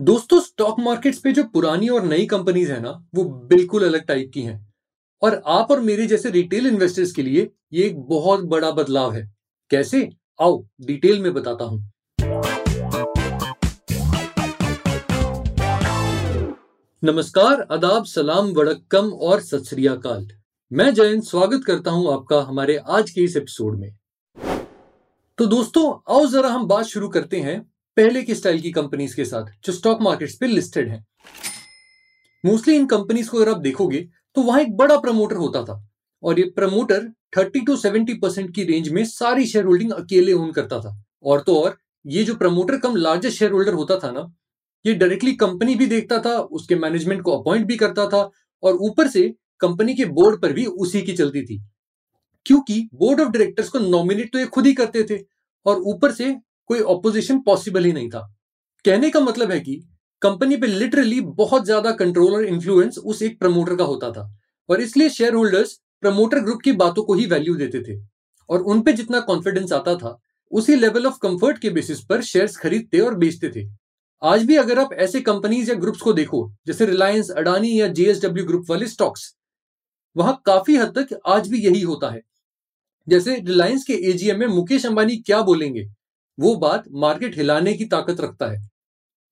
दोस्तों stock markets पे जो पुरानी और नई कंपनीज़ है ना, वो बिल्कुल अलग टाइप की हैं। और आप और मेरे जैसे रिटेल इन्वेस्टर्स के लिए ये एक बहुत बड़ा बदलाव है। कैसे? आओ डिटेल में बताता हूँ। नमस्कार, आदाब, सलाम, वड़क्कम और सत मैं जयंत, स्वागत करता हूँ आपका हमारे आज के इस एपिसोड में। तो दोस्तों, आओ जरा हम बात शुरू करते हैं पहले की स्टाइल की कंपनीज़ के साथ, जो स्टॉक मार्केट्स पे लिस्टेड हैं। मोस्टली इन कंपनीज़ को अगर आप देखोगे तो वहाँ एक बड़ा प्रमोटर होता था। और ये प्रमोटर 30 टू 70 परसेंट की रेंज में सारी शेयर होल्डिंग अकेले ओन करता था। और तो और, ये जो promoter cum largest share holder होता था ना, ये डायरेक्टली कंपनी भी देखता था, उसके मैनेजमेंट को अपॉइंट भी करता था, और ऊपर से कंपनी के बोर्ड पर भी उसी की चलती थी। क्योंकि बोर्ड ऑफ़ डायरेक्टर्स को नॉमिनेट तो ये खुद ही करते थे, और ऊपर से कोई ऑपोजिशन पॉसिबल ही नहीं था। कहने का मतलब है कि कंपनी पे लिटरली बहुत ज़्यादा कंट्रोल और इन्फ्लुएंस उस एक प्रमोटर का होता था। और इसलिए शेयर होल्डर्स प्रमोटर ग्रुप की बातों को ही वैल्यू देते थे। और उन पे जितना कॉन्फिडेंस आता था, उसी लेवल ऑफ़ कंफर्ट के बेसिस पर शेयर्स खरीदते और बेचते थे। आज भी अगर आप ऐसे कंपनीज़ या ग्रुप्स को देखो, जैसे रिलायंस अडानी या जेएसडब्ल्यू ग्रुप वाले स्टॉक्स वहाँ काफ़ी हद तक आज भी यही होता है। जैसे रिलायंस के एजीएम में मुकेश अंबानी क्या बोलेंगे? वो बात मार्केट हिलाने की ताकत रखता है।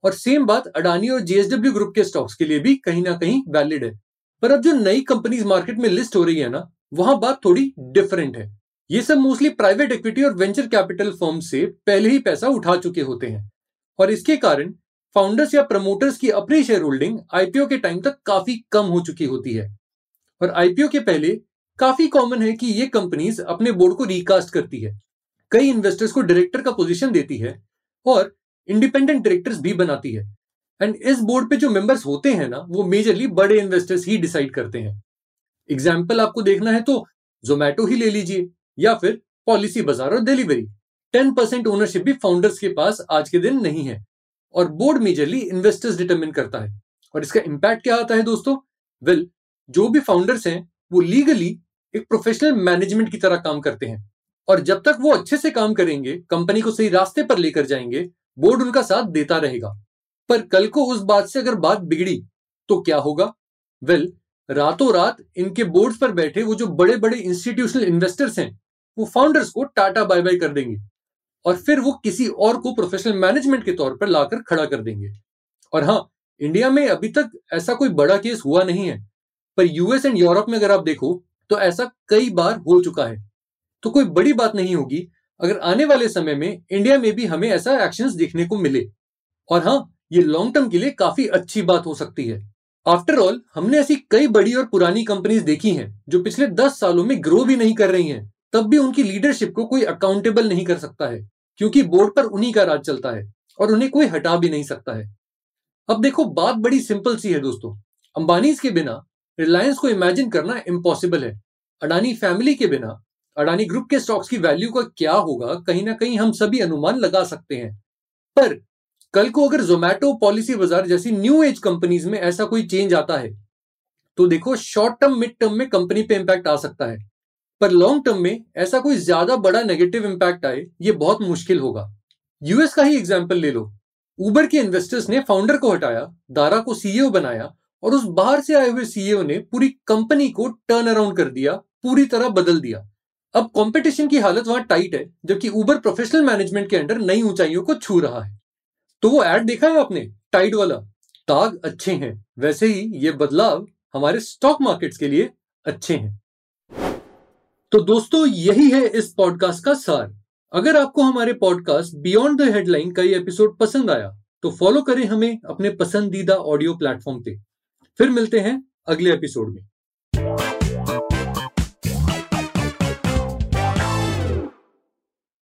और सेम बात अडानी और जेएसडब्ल्यू ग्रुप के स्टॉक्स के लिए भी कहीं ना कहीं वैलिड है। पर अब जो नई कंपनीज़ मार्केट में लिस्ट हो रही है ना, वहाँ बात थोड़ी डिफरेंट है। ये सब मोस्टली प्राइवेट इक्विटी और वेंचर कैपिटल फर्म से पहले ही पैसा उठा चुके होते हैं। और इसके कारण फाउंडर्स या प्रमोटर्स की अपनी शेयर होल्डिंग आईपीओ के टाइम तक काफ़ी कम हो चुकी होती है। और आईपीओ के पहले काफ़ी कॉमन है कि ये कंपनीज़ अपने बोर्ड को रिकास्ट करती है। कई इन्वेस्टर्स को डायरेक्टर का पोजीशन देती है और इंडिपेंडेंट डायरेक्टर्स भी बनाती है। एंड इस बोर्ड पे जो मेंबर्स होते हैं ना वो मेजरली बड़े इन्वेस्टर्स ही डिसाइड करते हैं। एग्ज़ाम्पल आपको देखना है तो जोमैटो ही ले लीजिए या फिर पॉलिसी बाज़ार और डिलीवरी टेन परसेंट ओनरशिप भी फाउंडर्स के पास आज के दिन नहीं है। और बोर्ड मेजरली इन्वेस्टर्स डिटरमिन करता है। और इसका इम्पैक्ट क्या आता है दोस्तों? वेल well, जो भी फाउंडर्स हैं वो लीगली एक प्रोफेशनल मैनेजमेंट की तरह काम करते हैं। और जब तक वो अच्छे से काम करेंगे कंपनी को सही रास्ते पर लेकर जाएँगे बोर्ड उनका साथ देता रहेगा। पर कल को उस बात से अगर बात बिगड़ी तो क्या होगा? वेल well, रातों रात इनके बोर्ड पर बैठे वो जो बड़े बड़े इंस्टीट्यूशनल इन्वेस्टर्स हैं वो फाउंडर्स को टाटा बाय बाय कर देंगे और फिर वो किसी और को प्रोफेशनल मैनेजमेंट के तौर पर लाकर खड़ा कर देंगे। और हाँ इंडिया में अभी तक ऐसा कोई बड़ा केस हुआ नहीं है पर यूएस एंड यूरोप में अगर आप देखो तो ऐसा कई बार हो चुका है। तो कोई बड़ी बात नहीं होगी। अगर आने वाले समय में इंडिया में भी हमें ऐसा एक्शन देखने को मिले। और हाँ ये लॉन्ग टर्म के लिए काफ़ी अच्छी बात हो सकती है। आफ्टर ऑल हमने ऐसी कई बड़ी और पुरानी कंपनीज़ देखी हैं, जो पिछले दस सालों में ग्रो भी नहीं कर रही हैं। तब भी उनकी लीडरशिप को कोई अकाउंटेबल नहीं कर सकता है, क्योंकि बोर्ड पर उन्हीं का राज चलता है और उन्हें कोई हटा भी नहीं सकता है। अब देखो, बात बड़ी सिंपल सी है दोस्तों। अंबानीज के बिना रिलायंस को इमेजिन करना इम्पॉसिबल है। अडानी फैमिली के बिना अडानी ग्रुप के स्टॉक्स की वैल्यू का क्या होगा? कहीं ना कहीं हम सभी अनुमान लगा सकते हैं। पर कल को अगर जोमैटो पॉलिसी बाज़ार जैसी न्यू एज कंपनीज़ में ऐसा कोई चेंज आता है तो देखो शॉर्ट टर्म मिड टर्म में कंपनी पे इंपैक्ट आ सकता है। पर लॉन्ग टर्म में ऐसा कोई ज़्यादा बड़ा नेगेटिव इंपैक्ट आए, ये बहुत मुश्किल होगा। यूएस का ही एग्ज़ाम्पल ले लो। उबर के इन्वेस्टर्स ने फाउंडर को हटाया दारा को सीईओ बनाया और उस बाहर से आए हुए सीईओ ने पूरी कंपनी को टर्न अराउंड कर दिया, पूरी तरह बदल दिया। अब कंपटीशन की हालत वहाँ टाइट है, जबकि उबर प्रोफेशनल मैनेजमेंट के अंडर नई ऊंचाइयों को छू रहा है। तो वो एड देखा है आपने? टाइट वाला। ताग अच्छे हैं। वैसे ही ये बदलाव हमारे स्टॉक मार्केट्स के लिए अच्छे हैं। तो दोस्तों, यही है इस पॉडकास्ट का सार। अगर आपको हमारे पॉडकास्ट बियॉन्ड द हेडलाइन का ये एपिसोड पसंद आया तो फॉलो करें हमें अपने पसंदीदा ऑडियो प्लेटफॉर्म पे। फिर मिलते हैं अगले एपिसोड में।